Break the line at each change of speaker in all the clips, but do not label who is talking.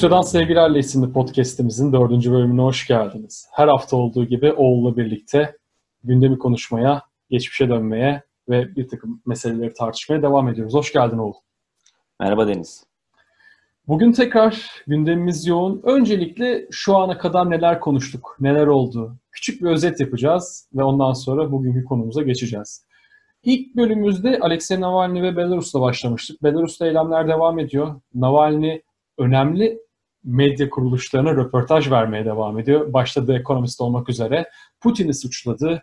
Rusya'dan Sevgilerle isimli podcastimizin dördüncü bölümüne hoş geldiniz. Her hafta olduğu gibi Oğul'la birlikte gündemi konuşmaya, geçmişe dönmeye ve bir takım meseleleri tartışmaya devam ediyoruz. Hoş geldin Oğul.
Merhaba Deniz.
Bugün tekrar gündemimiz yoğun. Öncelikle şu ana kadar neler konuştuk, neler oldu? Küçük bir özet yapacağız ve ondan sonra bugünkü konumuza geçeceğiz. İlk bölümümüzde Alexei Navalny ve Belarus'la başlamıştık. Belarus'ta eylemler devam ediyor. Navalny önemli medya kuruluşlarına röportaj vermeye devam ediyor. Başta The Economist olmak üzere. Putin'i suçladı.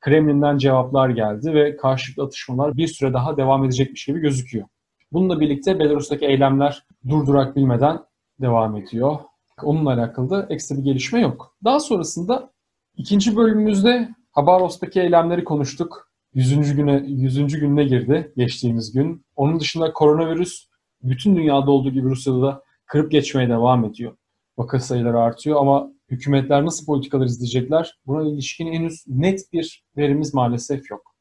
Kremlin'den cevaplar geldi ve karşılıklı atışmalar bir süre daha devam edecekmiş gibi gözüküyor. Bununla birlikte Belarus'taki eylemler durdurak bilmeden devam ediyor. Onunla alakalı da ekstra bir gelişme yok. Daha sonrasında ikinci bölümümüzde Habarovsk'taki eylemleri konuştuk. 100. güne 100. gününe girdi geçtiğimiz gün. Onun dışında koronavirüs bütün dünyada olduğu gibi Rusya'da da kırıp geçmeye devam ediyor. Vaka sayıları artıyor ama hükümetler nasıl politikalar izleyecekler? Buna ilişkin henüz net bir verimiz maalesef yok.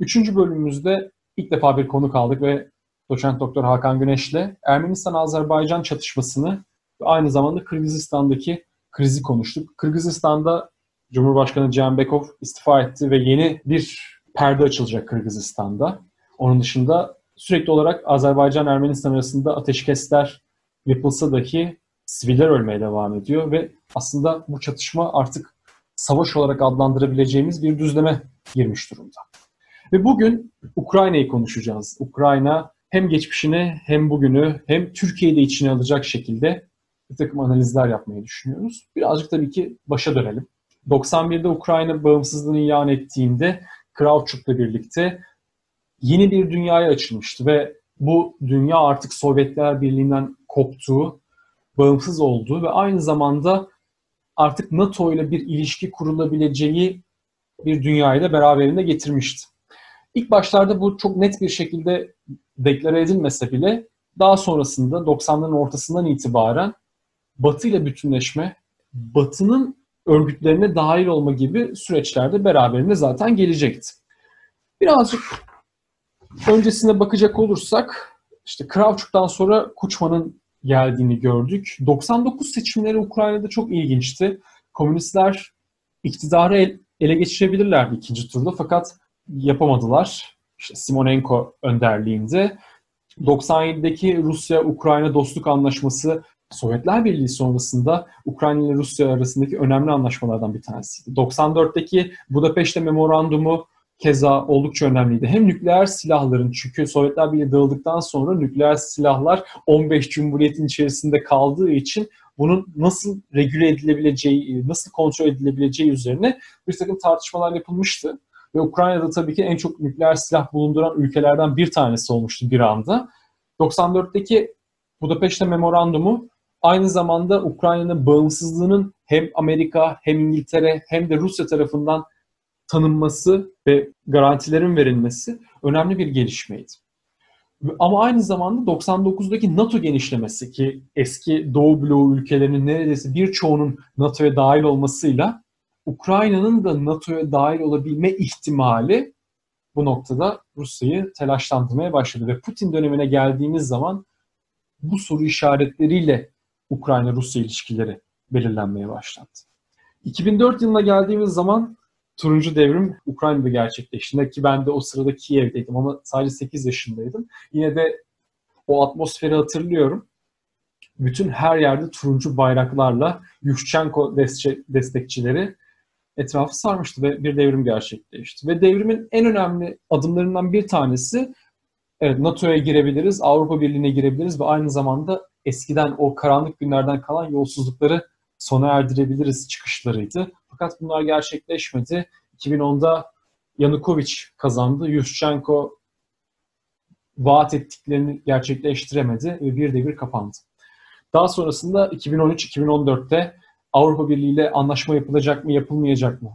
Üçüncü bölümümüzde ilk defa bir konu kaldık ve doçent doktor Hakan Güneş'le Ermenistan-Azerbaycan çatışmasını ve aynı zamanda Kırgızistan'daki krizi konuştuk. Kırgızistan'da Cumhurbaşkanı Cihanbekov istifa etti ve yeni bir perde açılacak Kırgızistan'da. Onun dışında sürekli olarak Azerbaycan-Ermenistan arasında ateşkesler yapılsa dahi siviller ölmeye devam ediyor ve aslında bu çatışma artık savaş olarak adlandırabileceğimiz bir düzleme girmiş durumda. Ve bugün Ukrayna'yı konuşacağız. Ukrayna hem geçmişini hem bugünü hem Türkiye'yi de içine alacak şekilde bir takım analizler yapmayı düşünüyoruz. Birazcık tabii ki başa dönelim. 91'de Ukrayna bağımsızlığını ilan ettiğinde Kravchuk'la birlikte yeni bir dünyaya açılmıştı ve bu dünya artık Sovyetler Birliği'nden koptuğu, bağımsız olduğu ve aynı zamanda artık NATO ile bir ilişki kurulabileceği bir dünyayı da beraberinde getirmişti. İlk başlarda bu çok net bir şekilde deklare edilmese bile daha sonrasında 90'ların ortasından itibaren Batı ile bütünleşme, Batı'nın örgütlerine dahil olma gibi süreçlerde beraberinde zaten gelecekti. Birazcık öncesine bakacak olursak işte Kravchuk'tan sonra Kuçman'ın geldiğini gördük. 99 seçimleri Ukrayna'da çok ilginçti. Komünistler iktidarı ele geçirebilirlerdi ikinci turda fakat yapamadılar. İşte Simonenko önderliğinde. 97'deki Rusya-Ukrayna dostluk anlaşması Sovyetler Birliği sonrasında Ukrayna ile Rusya arasındaki önemli anlaşmalardan bir tanesiydi. 94'teki Budapeşte Memorandumu keza oldukça önemliydi. Hem nükleer silahların çünkü Sovyetler Birliği dağıldıktan sonra nükleer silahlar 15 cumhuriyetin içerisinde kaldığı için bunun nasıl regüle edilebileceği, nasıl kontrol edilebileceği üzerine bir takım tartışmalar yapılmıştı. Ve Ukrayna'da tabii ki en çok nükleer silah bulunduran ülkelerden bir tanesi olmuştu bir anda. 94'teki Budapeşte Memorandumu aynı zamanda Ukrayna'nın bağımsızlığının hem Amerika hem İngiltere hem de Rusya tarafından tanınması ve garantilerin verilmesi önemli bir gelişmeydi. Ama aynı zamanda 99'daki NATO genişlemesi ki eski Doğu bloğu ülkelerinin neredeyse birçoğunun NATO'ya dahil olmasıyla Ukrayna'nın da NATO'ya dahil olabilme ihtimali bu noktada Rusya'yı telaşlandırmaya başladı. Ve Putin dönemine geldiğimiz zaman bu soru işaretleriyle Ukrayna-Rusya ilişkileri belirlenmeye başladı. 2004 yılına geldiğimiz zaman turuncu devrim Ukrayna'da gerçekleşti. Ki ben de o sırada Kiev'deydim ama sadece 8 yaşındaydım. Yine de o atmosferi hatırlıyorum. Bütün her yerde turuncu bayraklarla Yushchenko destekçileri etrafı sarmıştı ve bir devrim gerçekleşti. Ve devrimin en önemli adımlarından bir tanesi evet NATO'ya girebiliriz, Avrupa Birliği'ne girebiliriz ve aynı zamanda eskiden o karanlık günlerden kalan yolsuzlukları sona erdirebiliriz çıkışlarıydı. Fakat bunlar gerçekleşmedi. 2010'da Yanukovic kazandı. Yushchenko vaat ettiklerini gerçekleştiremedi ve bir devir kapandı. Daha sonrasında 2013-2014'te Avrupa Birliği ile anlaşma yapılacak mı, yapılmayacak mı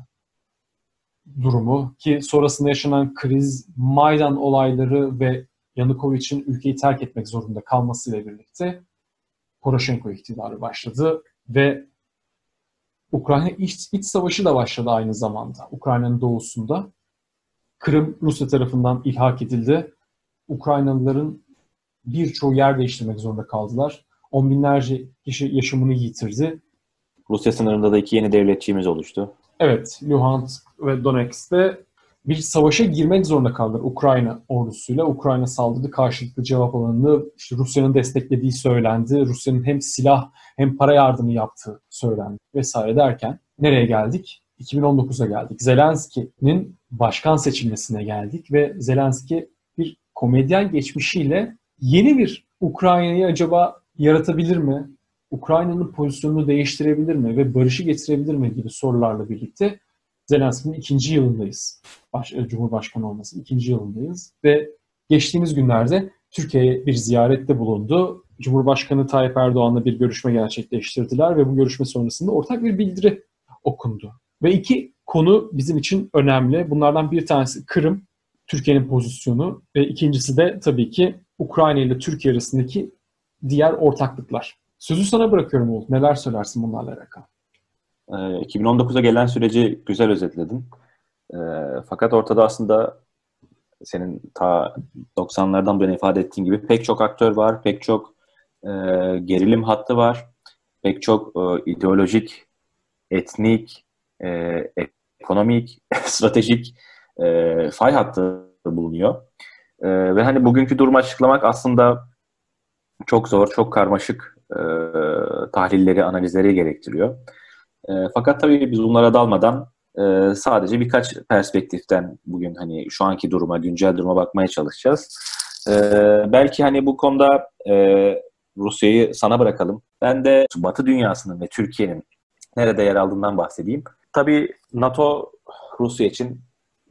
durumu ki sonrasında yaşanan kriz, Maydan olayları ve Yanukovic'in ülkeyi terk etmek zorunda kalmasıyla birlikte Poroshenko iktidarı başladı ve Ukrayna iç, iç savaşı da başladı aynı zamanda. Ukrayna'nın doğusunda. Kırım Rusya tarafından ilhak edildi. Ukraynalıların birçoğu yer değiştirmek zorunda kaldılar. On binlerce kişi yaşamını yitirdi.
Rusya sınırında da iki yeni devletçiğimiz oluştu.
Evet, Luhansk ve Donetsk'te bir savaşa girmek zorunda kaldılar Ukrayna ordusuyla. Ukrayna saldırdı, karşılıklı cevap alındı. İşte Rusya'nın desteklediği söylendi. Rusya'nın hem silah hem para yardımı yaptığı söylendi vesaire derken nereye geldik? 2019'a geldik. Zelenski'nin başkan seçilmesine geldik ve Zelenski bir komedyen geçmişiyle yeni bir Ukrayna'yı acaba yaratabilir mi? Ukrayna'nın pozisyonunu değiştirebilir mi ve barışı getirebilir mi gibi sorularla birlikte Zelenski'nin ikinci yılındayız. Baş, e, Cumhurbaşkanı olması ikinci yılındayız ve geçtiğimiz günlerde Türkiye'ye bir ziyarette bulundu. Cumhurbaşkanı Tayyip Erdoğan'la bir görüşme gerçekleştirdiler ve bu görüşme sonrasında ortak bir bildiri okundu. Ve iki konu bizim için önemli. Bunlardan bir tanesi Kırım, Türkiye'nin pozisyonu ve ikincisi de tabii ki Ukrayna ile Türkiye arasındaki diğer ortaklıklar. Sözü sana bırakıyorum Oğuz. Neler söylersin bunlarla alakalı?
2019'a ee, gelen süreci güzel özetledin. Ee, fakat ortada aslında senin ta 90'lardan bu yana ifade ettiğin gibi pek çok aktör var, pek çok e, gerilim hattı var, pek çok e, ideolojik, etnik, e, ekonomik, stratejik fay hattı bulunuyor. ve hani bugünkü durumu açıklamak aslında çok zor, çok karmaşık tahlilleri, analizleri gerektiriyor. E, fakat tabii biz bunlara dalmadan e, sadece birkaç perspektiften bugün hani şu anki duruma, güncel duruma bakmaya çalışacağız. E, belki hani bu konuda e, Rusya'yı sana bırakalım. Ben de Batı dünyasının ve Türkiye'nin nerede yer aldığından bahsedeyim. Tabii NATO Rusya için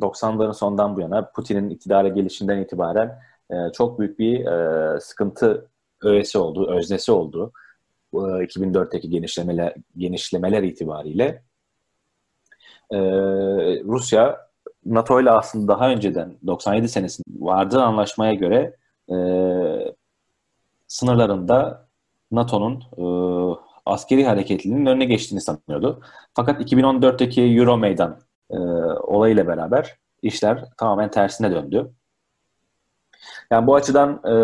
90'ların sondan bu yana Putin'in iktidara gelişinden itibaren e, çok büyük bir e, sıkıntı öğesi oldu, öznesi oldu. 2004'teki genişlemeler, genişlemeler itibariyle e, Rusya NATO ile aslında daha önceden 97 senesinde vardığı anlaşmaya göre e, sınırlarında NATO'nun e, askeri hareketliliğinin önüne geçtiğini sanıyordu. Fakat 2014'teki Euro Meydan e, olayıyla beraber işler tamamen tersine döndü. Yani bu açıdan e,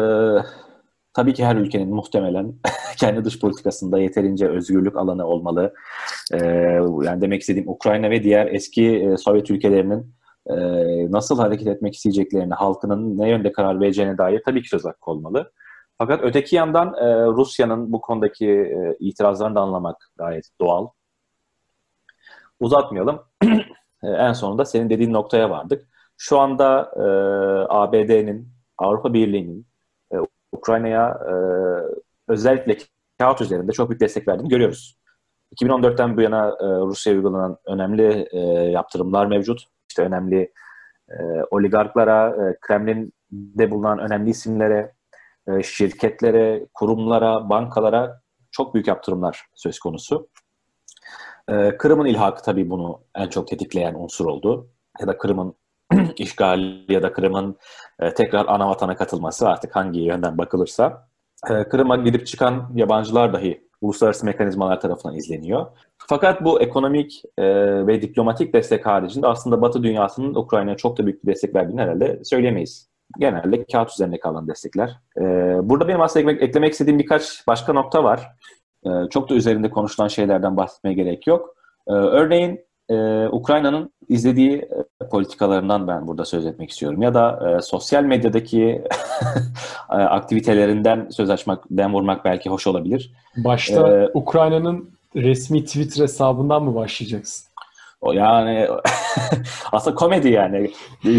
Tabii ki her ülkenin muhtemelen kendi dış politikasında yeterince özgürlük alanı olmalı. Ee, yani demek istediğim Ukrayna ve diğer eski e, Sovyet ülkelerinin e, nasıl hareket etmek isteyeceklerini, halkının ne yönde karar vereceğine dair tabii ki söz hakkı olmalı. Fakat öteki yandan e, Rusya'nın bu konudaki e, itirazlarını da anlamak gayet doğal. Uzatmayalım. E, en sonunda senin dediğin noktaya vardık. Şu anda e, ABD'nin, Avrupa Birliği'nin Ukrayna'ya e, özellikle kağıt üzerinde çok büyük destek verdiğini görüyoruz. 2014'ten bu yana e, Rusya'ya uygulanan önemli e, yaptırımlar mevcut. İşte önemli e, oligarklara, e, Kremlin'de bulunan önemli isimlere, e, şirketlere, kurumlara, bankalara çok büyük yaptırımlar söz konusu. E, Kırım'ın ilhakı tabii bunu en çok tetikleyen unsur oldu. Ya da Kırım'ın işgali ya da Kırım'ın e, tekrar ana vatana katılması artık hangi yönden bakılırsa e, Kırım'a gidip çıkan yabancılar dahi uluslararası mekanizmalar tarafından izleniyor. Fakat bu ekonomik e, ve diplomatik destek haricinde aslında Batı dünyasının Ukrayna'ya çok da büyük bir destek verdiğini herhalde söyleyemeyiz. Genelde kağıt üzerinde kalan destekler. Burada benim aslında eklemek, istediğim birkaç başka nokta var. Çok da üzerinde konuşulan şeylerden bahsetmeye gerek yok. Örneğin e, Ukrayna'nın izlediği e, politikalarından ben burada söz etmek istiyorum. Ya da e, sosyal medyadaki e, aktivitelerinden söz açmak, den vurmak belki hoş olabilir.
Başta ee, Ukrayna'nın resmi Twitter hesabından mı başlayacaksın?
O yani aslında komedi yani.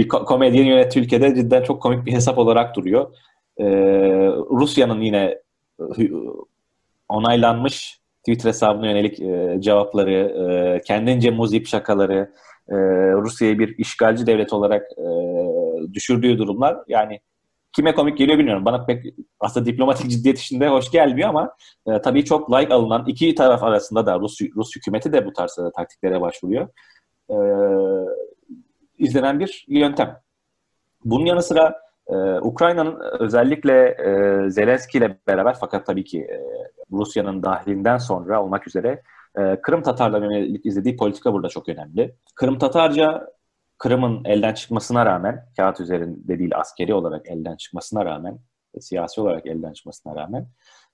Komedyen yönet ülkede cidden çok komik bir hesap olarak duruyor. Ee, Rusya'nın yine onaylanmış Twitter hesabına yönelik e, cevapları, e, kendince muzip şakaları, e, Rusya'yı bir işgalci devlet olarak e, düşürdüğü durumlar yani kime komik geliyor bilmiyorum. Bana pek aslında diplomatik ciddiyet içinde hoş gelmiyor ama e, tabii çok like alınan iki taraf arasında da Rus, Rus hükümeti de bu tarz taktiklere başvuruyor. E, izlenen bir yöntem. Bunun yanı sıra e, Ukrayna'nın özellikle e, Zelenski ile beraber fakat tabii ki e, Rusya'nın dahilinden sonra olmak üzere e, Kırım Tatarlarına yönelik izlediği politika burada çok önemli. Kırım Tatarca Kırım'ın elden çıkmasına rağmen, kağıt üzerinde değil askeri olarak elden çıkmasına rağmen, siyasi olarak elden çıkmasına rağmen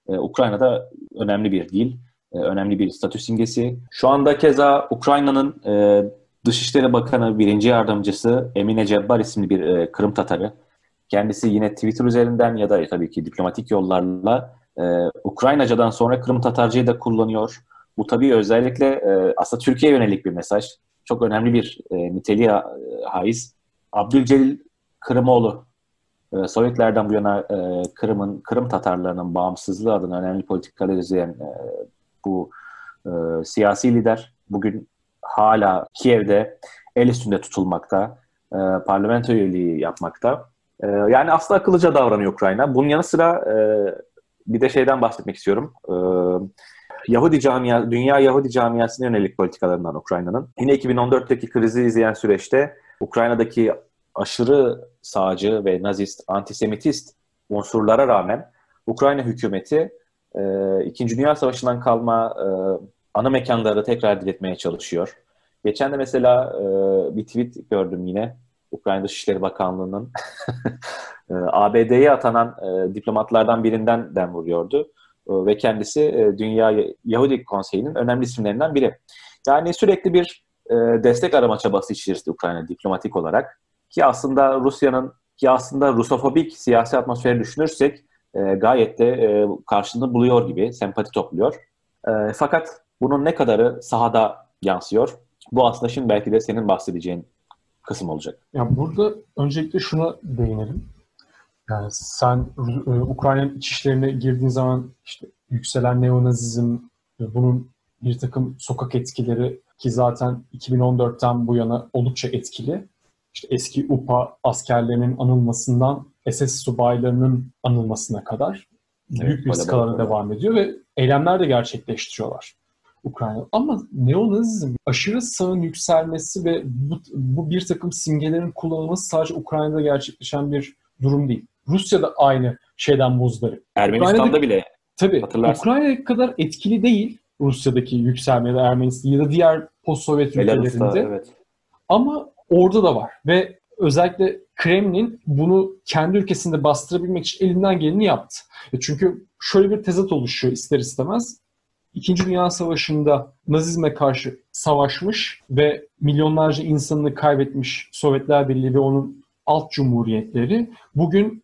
E, Ukrayna'da önemli bir dil, e, önemli bir statü simgesi. Şu anda keza Ukrayna'nın e, Dışişleri Bakanı birinci yardımcısı Emine Cebbar isimli bir e, Kırım Tatarı. Kendisi yine Twitter üzerinden ya da tabii ki diplomatik yollarla e, Ukraynacadan sonra Kırım Tatarcayı da kullanıyor. Bu tabii özellikle e, aslında Türkiye'ye yönelik bir mesaj. Çok önemli bir e, niteliğe e, haiz. Abdülcelil Kırımoğlu e, Sovyetlerden bu yana e, Kırım'ın Kırım Tatarlarının bağımsızlığı adına önemli politikalar izleyen e, bu e, siyasi lider bugün hala Kiev'de el üstünde tutulmakta, e, parlamento üyeliği yapmakta. E, yani aslında akıllıca davranıyor Ukrayna. Bunun yanı sıra e, bir de şeyden bahsetmek istiyorum. E, Yahudi camia, dünya Yahudi camiasına yönelik politikalarından Ukrayna'nın. Yine 2014'teki krizi izleyen süreçte Ukrayna'daki aşırı sağcı ve nazist, antisemitist unsurlara rağmen Ukrayna hükümeti e, İkinci Dünya Savaşı'ndan kalma e, ana mekanları tekrar diletmeye çalışıyor. Geçen de mesela e, bir tweet gördüm yine Ukrayna Dışişleri Bakanlığı'nın e, ABD'ye atanan e, diplomatlardan birinden den vuruyordu. E, ve kendisi e, Dünya Yahudi Konseyi'nin önemli isimlerinden biri. Yani sürekli bir e, destek arama çabası içerisinde Ukrayna diplomatik olarak. Ki aslında Rusya'nın ki aslında Rusofobik siyasi atmosferi düşünürsek e, gayet de e, karşılığını buluyor gibi, sempati topluyor. E, fakat bunun ne kadarı sahada yansıyor? Bu aslında şimdi belki de senin bahsedeceğin kısım olacak.
Ya burada öncelikle şuna değinelim. Yani sen e, Ukrayna'nın iç işlerine girdiğin zaman işte yükselen neonazizm, bunun bir takım sokak etkileri ki zaten 2014'ten bu yana oldukça etkili. İşte eski UPA askerlerinin anılmasından SS subaylarının anılmasına kadar büyük evet, bir skalada devam ediyor ve eylemler de gerçekleştiriyorlar. Ukrayna. Ama neonazizm, aşırı sağın yükselmesi ve bu, bu bir takım simgelerin kullanılması sadece Ukrayna'da gerçekleşen bir durum değil. Rusya da aynı şeyden muzdarip.
Ermenistan'da bile
Tabii. Ukrayna kadar etkili değil Rusya'daki yükselme ya da Ermenistan ya da diğer post-Sovyet ülkelerinde. Evet. Ama orada da var ve özellikle Kremlin bunu kendi ülkesinde bastırabilmek için elinden geleni yaptı. E çünkü şöyle bir tezat oluşuyor ister istemez. İkinci Dünya Savaşı'nda Nazizme karşı savaşmış ve milyonlarca insanını kaybetmiş Sovyetler Birliği ve onun alt cumhuriyetleri bugün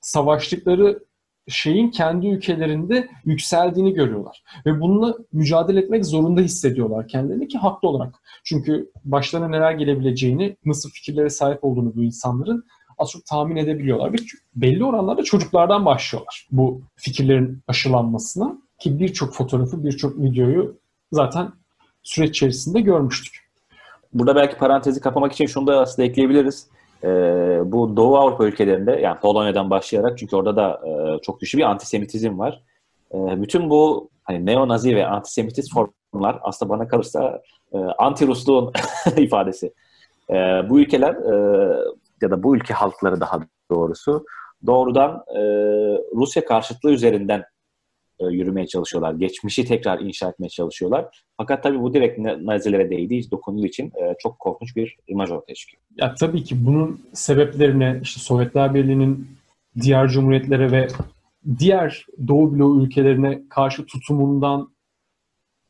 savaştıkları şeyin kendi ülkelerinde yükseldiğini görüyorlar. Ve bununla mücadele etmek zorunda hissediyorlar kendilerini ki haklı olarak. Çünkü başlarına neler gelebileceğini, nasıl fikirlere sahip olduğunu bu insanların az çok tahmin edebiliyorlar. Ve belli oranlarda çocuklardan başlıyorlar bu fikirlerin aşılanmasına. Ki birçok fotoğrafı, birçok videoyu zaten süreç içerisinde görmüştük.
Burada belki parantezi kapamak için şunu da aslında ekleyebiliriz. Ee, bu Doğu Avrupa ülkelerinde yani Polonya'dan başlayarak çünkü orada da e, çok güçlü bir antisemitizm var. E, bütün bu hani neonazi ve antisemitist formlar aslında bana kalırsa e, anti-Rusluğun ifadesi. E, bu ülkeler e, ya da bu ülke halkları daha doğrusu doğrudan e, Rusya karşıtlığı üzerinden e, yürümeye çalışıyorlar. Geçmişi tekrar inşa etmeye çalışıyorlar. Fakat tabii bu direkt Nazilere değdiği, dokunduğu için e, çok korkunç bir imaj ortaya çıkıyor.
Ya tabii ki bunun sebeplerine işte Sovyetler Birliği'nin diğer cumhuriyetlere ve diğer Doğu bloğu ülkelerine karşı tutumundan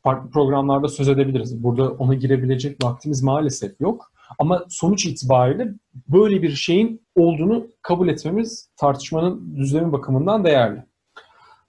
farklı programlarda söz edebiliriz. Burada ona girebilecek vaktimiz maalesef yok. Ama sonuç itibariyle böyle bir şeyin olduğunu kabul etmemiz tartışmanın düzlemi bakımından değerli.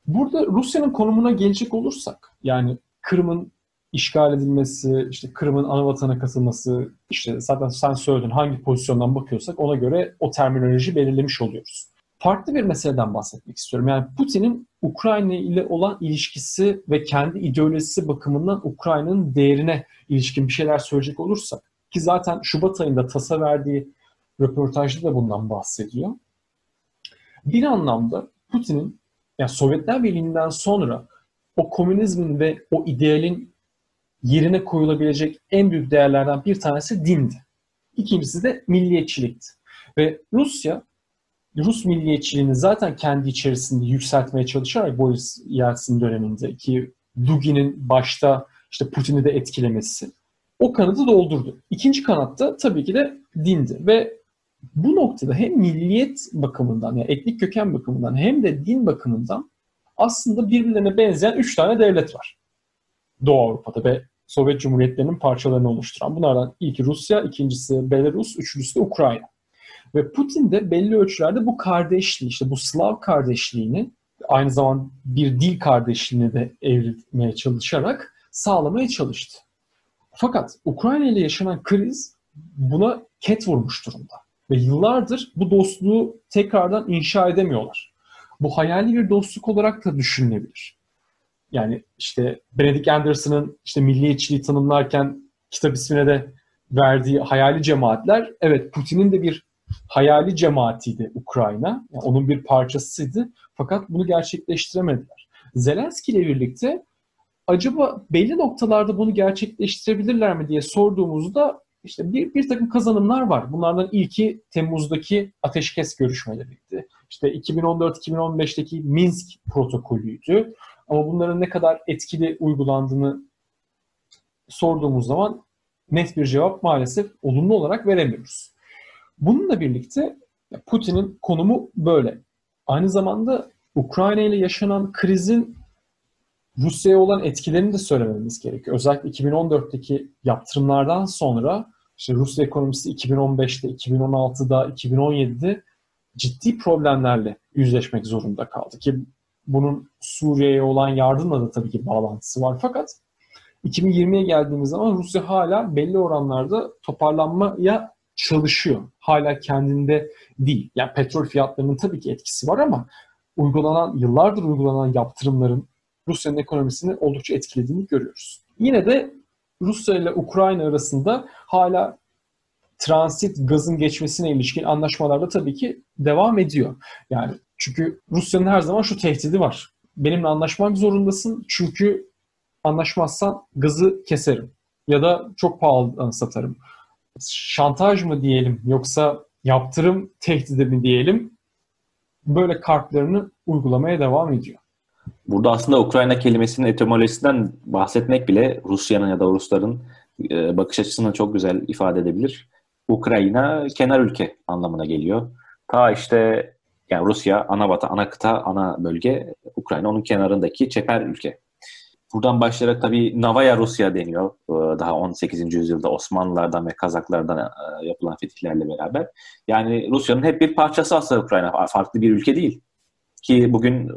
Burada Rusya'nın konumuna gelecek olursak yani Kırım'ın işgal edilmesi, işte Kırım'ın ana vatana katılması, işte zaten sen söyledin hangi pozisyondan bakıyorsak ona göre o terminoloji belirlemiş oluyoruz. Farklı bir meseleden bahsetmek istiyorum. Yani Putin'in Ukrayna ile olan ilişkisi ve kendi ideolojisi bakımından Ukrayna'nın değerine ilişkin bir şeyler söyleyecek olursak ki zaten Şubat ayında TAS'a verdiği röportajda da bundan bahsediyor. Bir anlamda Putin'in yani Sovyetler Birliği'nden sonra o komünizmin ve o idealin yerine koyulabilecek en büyük değerlerden bir tanesi dindi. İkincisi de milliyetçilikti. Ve Rusya Rus milliyetçiliğini zaten kendi içerisinde yükseltmeye çalışarak Boris Yeltsin döneminde ki Dugin'in başta işte Putin'i de etkilemesi o kanadı doldurdu. İkinci kanatta tabii ki de dindi ve bu noktada hem milliyet bakımından yani etnik köken bakımından hem de din bakımından aslında birbirlerine benzeyen üç tane devlet var. Doğu Avrupa'da ve Sovyet Cumhuriyetlerinin parçalarını oluşturan. Bunlardan ilki Rusya, ikincisi Belarus, üçüncüsü de Ukrayna. Ve Putin de belli ölçülerde bu kardeşliği, işte bu Slav kardeşliğini aynı zamanda bir dil kardeşliğini de evrilmeye çalışarak sağlamaya çalıştı. Fakat Ukrayna ile yaşanan kriz buna ket vurmuş durumda. Ve yıllardır bu dostluğu tekrardan inşa edemiyorlar. Bu hayali bir dostluk olarak da düşünülebilir. Yani işte Benedict Anderson'ın işte milliyetçiliği tanımlarken kitap ismine de verdiği hayali cemaatler, evet Putin'in de bir hayali cemaatiydi Ukrayna. Yani onun bir parçasıydı. Fakat bunu gerçekleştiremediler. Zelenski ile birlikte acaba belli noktalarda bunu gerçekleştirebilirler mi diye sorduğumuzda işte bir, bir takım kazanımlar var. Bunlardan ilki Temmuz'daki ateşkes görüşmeleriydi. İşte 2014-2015'teki Minsk protokolüydü. Ama bunların ne kadar etkili uygulandığını sorduğumuz zaman net bir cevap maalesef olumlu olarak veremiyoruz. Bununla birlikte Putin'in konumu böyle. Aynı zamanda Ukrayna ile yaşanan krizin Rusya'ya olan etkilerini de söylememiz gerekiyor. Özellikle 2014'teki yaptırımlardan sonra işte Rusya ekonomisi 2015'te, 2016'da, 2017'de ciddi problemlerle yüzleşmek zorunda kaldı ki bunun Suriye'ye olan yardımla da tabii ki bağlantısı var. Fakat 2020'ye geldiğimiz zaman Rusya hala belli oranlarda toparlanmaya çalışıyor. Hala kendinde değil. Yani petrol fiyatlarının tabii ki etkisi var ama uygulanan, yıllardır uygulanan yaptırımların Rusya'nın ekonomisini oldukça etkilediğini görüyoruz. Yine de Rusya ile Ukrayna arasında hala transit gazın geçmesine ilişkin anlaşmalarda tabii ki devam ediyor. Yani çünkü Rusya'nın her zaman şu tehdidi var. Benimle anlaşmak zorundasın çünkü anlaşmazsan gazı keserim ya da çok pahalı satarım. Şantaj mı diyelim yoksa yaptırım tehdidi mi diyelim böyle kartlarını uygulamaya devam ediyor.
Burada aslında Ukrayna kelimesinin etimolojisinden bahsetmek bile Rusya'nın ya da Rusların e, bakış açısını çok güzel ifade edebilir. Ukrayna kenar ülke anlamına geliyor. Ta işte yani Rusya ana vatan, ana kıta, ana bölge, Ukrayna onun kenarındaki çeper ülke. Buradan başlayarak tabii Navaya Rusya deniyor. E, daha 18. yüzyılda Osmanlılardan ve Kazaklardan e, yapılan fetihlerle beraber. Yani Rusya'nın hep bir parçası aslında Ukrayna. Farklı bir ülke değil. Ki bugün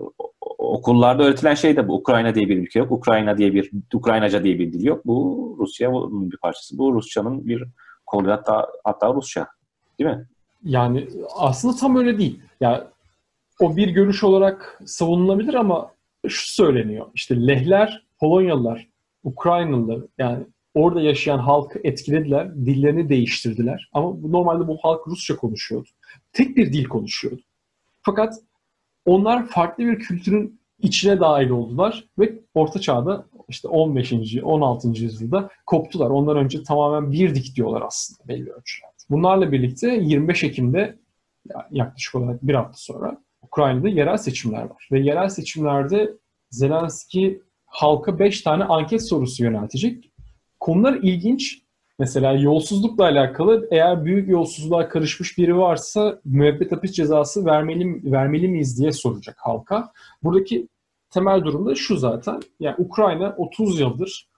okullarda öğretilen şey de bu. Ukrayna diye bir ülke yok. Ukrayna diye bir Ukraynaca diye bir dil yok. Bu Rusya'nın bir parçası. Bu Rusçanın bir kolu hatta hatta Rusça. Değil mi?
Yani aslında tam öyle değil. Yani o bir görüş olarak savunulabilir ama şu söyleniyor. İşte Lehler, Polonyalılar, Ukraynalılar yani orada yaşayan halkı etkilediler, dillerini değiştirdiler. Ama normalde bu halk Rusça konuşuyordu. Tek bir dil konuşuyordu. Fakat onlar farklı bir kültürün içine dahil oldular ve Orta Çağ'da işte 15. 16. yüzyılda koptular. Ondan önce tamamen bir dik diyorlar aslında belli ölçülerde. Bunlarla birlikte 25 Ekim'de yaklaşık olarak bir hafta sonra Ukrayna'da yerel seçimler var. Ve yerel seçimlerde Zelenski halka 5 tane anket sorusu yöneltecek. Konular ilginç. Mesela yolsuzlukla alakalı eğer büyük yolsuzluğa karışmış biri varsa müebbet hapis cezası vermeli, vermeli miyiz diye soracak halka. Buradaki temel durum da şu zaten. Yani Ukrayna 30 yıldır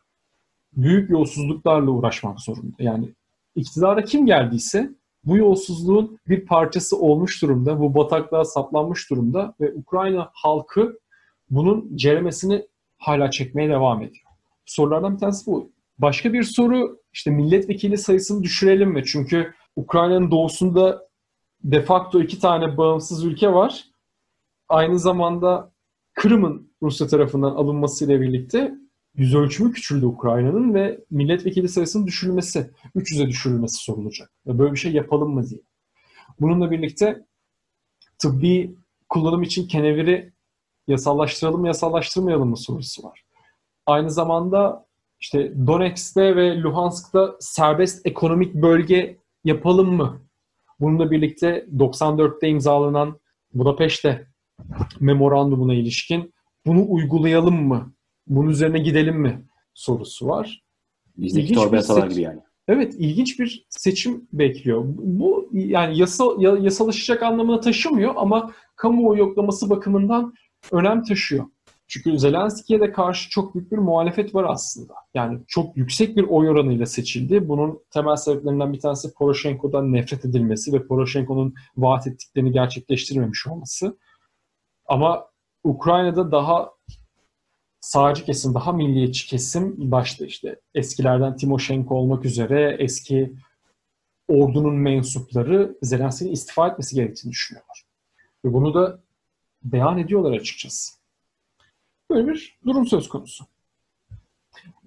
büyük yolsuzluklarla uğraşmak zorunda. Yani iktidara kim geldiyse bu yolsuzluğun bir parçası olmuş durumda. Bu bataklığa saplanmış durumda ve Ukrayna halkı bunun ceremesini hala çekmeye devam ediyor. Sorulardan bir tanesi bu. Başka bir soru işte milletvekili sayısını düşürelim mi? Çünkü Ukrayna'nın doğusunda de facto iki tane bağımsız ülke var. Aynı zamanda Kırım'ın Rusya tarafından alınmasıyla birlikte yüz ölçümü küçüldü Ukrayna'nın ve milletvekili sayısının düşürülmesi, 300'e düşürülmesi sorulacak. Böyle bir şey yapalım mı diye. Bununla birlikte tıbbi kullanım için keneviri yasallaştıralım mı yasallaştırmayalım mı sorusu var. Aynı zamanda işte Donetsk'te ve Luhansk'ta serbest ekonomik bölge yapalım mı? Bununla birlikte 94'te imzalanan Budapeşte memorandumuna ilişkin bunu uygulayalım mı? Bunun üzerine gidelim mi? sorusu var.
Bizdeki torba yasalar gibi yani.
Evet, ilginç bir seçim bekliyor. Bu yani yasal yasalaşacak anlamına taşımıyor ama kamuoyu yoklaması bakımından önem taşıyor. Çünkü Zelenski'ye de karşı çok büyük bir muhalefet var aslında. Yani çok yüksek bir oy oranıyla seçildi. Bunun temel sebeplerinden bir tanesi Poroshenko'dan nefret edilmesi ve Poroshenko'nun vaat ettiklerini gerçekleştirmemiş olması. Ama Ukrayna'da daha sağcı kesim, daha milliyetçi kesim başta işte eskilerden Timoshenko olmak üzere eski ordunun mensupları Zelenski'nin istifa etmesi gerektiğini düşünüyorlar. Ve bunu da beyan ediyorlar açıkçası. Böyle bir durum söz konusu.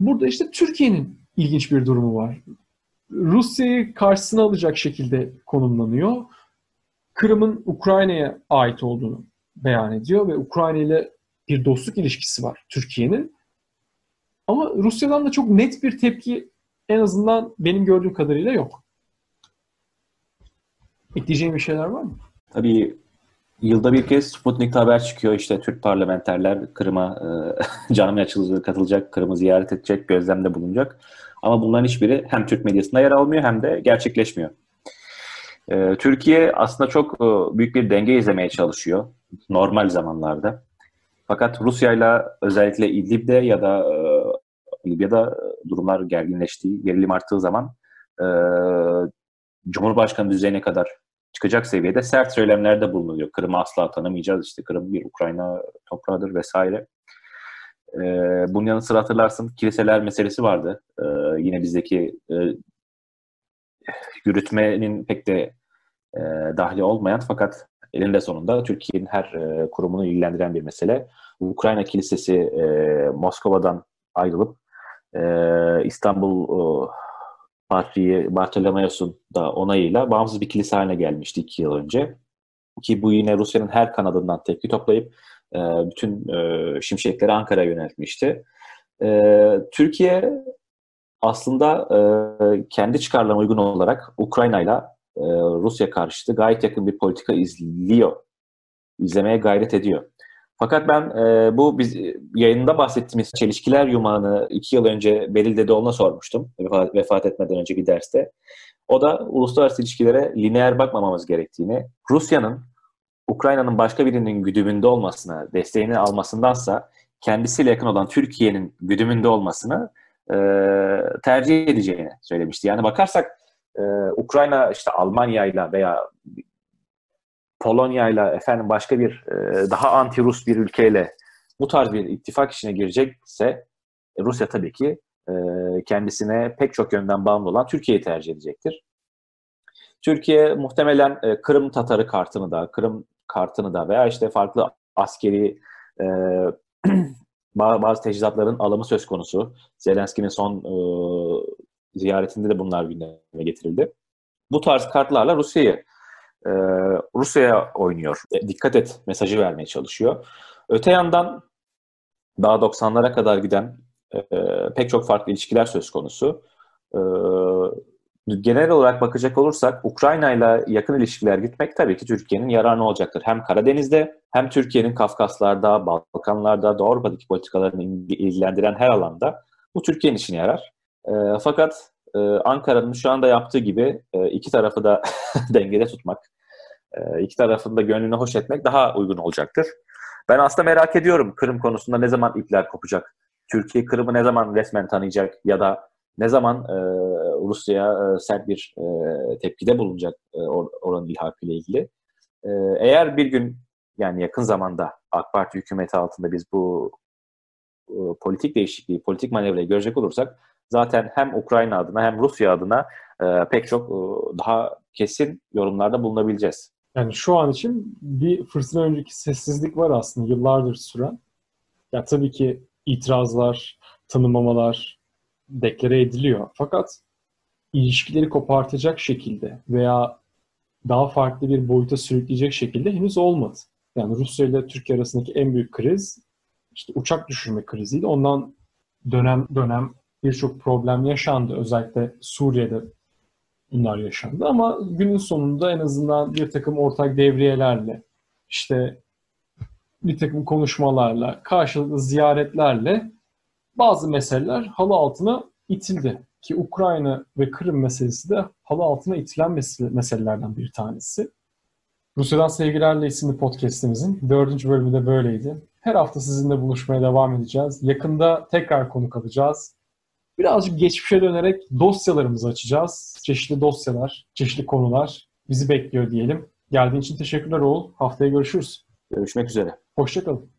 Burada işte Türkiye'nin ilginç bir durumu var. Rusya'yı karşısına alacak şekilde konumlanıyor. Kırım'ın Ukrayna'ya ait olduğunu beyan ediyor ve Ukrayna ile bir dostluk ilişkisi var Türkiye'nin. Ama Rusya'dan da çok net bir tepki en azından benim gördüğüm kadarıyla yok. Ekleyeceğim bir şeyler var mı?
Tabii yılda bir kez Sputnik'te haber çıkıyor. İşte Türk parlamenterler Kırım'a e, canım açılacak, katılacak, Kırım'ı ziyaret edecek, gözlemde bulunacak. Ama bunların hiçbiri hem Türk medyasında yer almıyor hem de gerçekleşmiyor. E, Türkiye aslında çok e, büyük bir denge izlemeye çalışıyor normal zamanlarda. Fakat Rusya ile özellikle İdlib'de ya da e, Libya'da durumlar gerginleştiği, gerilim arttığı zaman e, Cumhurbaşkanı düzeyine kadar çıkacak seviyede sert söylemlerde bulunuyor. Kırım'ı asla tanımayacağız. İşte Kırım bir Ukrayna toprağıdır vesaire. Ee, bunun yanı sıra hatırlarsın kiliseler meselesi vardı. Ee, yine bizdeki e, yürütmenin pek de e, dahli olmayan fakat elinde sonunda Türkiye'nin her e, kurumunu ilgilendiren bir mesele. Ukrayna Kilisesi e, Moskova'dan ayrılıp e, İstanbul e, Patriği Bartolomeos'un da onayıyla bağımsız bir kilise haline gelmişti iki yıl önce. Ki bu yine Rusya'nın her kanadından tepki toplayıp e, bütün e, şimşekleri Ankara'ya yöneltmişti. E, Türkiye aslında e, kendi çıkarlarına uygun olarak Ukrayna'yla e, Rusya karşıtı gayet yakın bir politika izliyor. İzlemeye gayret ediyor. Fakat ben e, bu biz yayında bahsettiğimiz çelişkiler yumağını iki yıl önce Beril Dedeoğlu'na sormuştum vefat, vefat etmeden önce bir derste. O da uluslararası ilişkilere lineer bakmamamız gerektiğini, Rusya'nın Ukrayna'nın başka birinin güdümünde olmasına, desteğini almasındansa kendisiyle yakın olan Türkiye'nin güdümünde olmasını e, tercih edeceğini söylemişti. Yani bakarsak e, Ukrayna işte Almanya ile veya Polonya ile efendim başka bir e, daha anti-Rus bir ülkeyle bu tarz bir ittifak içine girecekse e, Rusya tabii ki e, kendisine pek çok yönden bağımlı olan Türkiye'yi tercih edecektir. Türkiye muhtemelen Kırım Tatarı kartını da, Kırım kartını da veya işte farklı askeri bazı teçhizatların alımı söz konusu. Zelenski'nin son ziyaretinde de bunlar gündeme getirildi. Bu tarz kartlarla Rusya'yı e, Rusya'ya oynuyor. E, dikkat et mesajı vermeye çalışıyor. Öte yandan daha 90'lara kadar giden e, pek çok farklı ilişkiler söz konusu. E, genel olarak bakacak olursak Ukrayna ile yakın ilişkiler gitmek tabii ki Türkiye'nin yararına olacaktır. Hem Karadeniz'de hem Türkiye'nin Kafkaslar'da, Balkanlar'da, Doğu Avrupa'daki politikalarını ilgilendiren her alanda bu Türkiye'nin işine yarar. E, fakat e, Ankara'nın şu anda yaptığı gibi e, iki tarafı da dengede tutmak, e, iki tarafın da gönlünü hoş etmek daha uygun olacaktır. Ben aslında merak ediyorum Kırım konusunda ne zaman ipler kopacak? Türkiye Kırım'ı ne zaman resmen tanıyacak ya da ne zaman e, Rusya'ya e, sert bir e, tepkide bulunacak e, or, oranın ilhakıyla ilgili. E, eğer bir gün yani yakın zamanda AK Parti hükümeti altında biz bu e, politik değişikliği, politik manevrayı görecek olursak zaten hem Ukrayna adına hem Rusya adına e, pek çok e, daha kesin yorumlarda bulunabileceğiz.
Yani şu an için bir fırtına önceki sessizlik var aslında yıllardır süren. Ya tabii ki itirazlar, tanımamalar deklare ediliyor. Fakat ilişkileri kopartacak şekilde veya daha farklı bir boyuta sürükleyecek şekilde henüz olmadı. Yani Rusya ile Türkiye arasındaki en büyük kriz işte uçak düşürme kriziydi. Ondan dönem dönem birçok problem yaşandı. Özellikle Suriye'de bunlar yaşandı ama günün sonunda en azından bir takım ortak devriyelerle işte bir takım konuşmalarla, karşılıklı ziyaretlerle bazı meseleler halı altına itildi. Ki Ukrayna ve Kırım meselesi de halı altına itilen meselelerden bir tanesi. Rusya'dan Sevgilerle isimli podcastimizin dördüncü bölümü de böyleydi. Her hafta sizinle buluşmaya devam edeceğiz. Yakında tekrar konuk alacağız. Birazcık geçmişe dönerek dosyalarımızı açacağız. Çeşitli dosyalar, çeşitli konular bizi bekliyor diyelim. Geldiğin için teşekkürler Oğul. Haftaya görüşürüz.
Görüşmek üzere.
Hoşçakalın.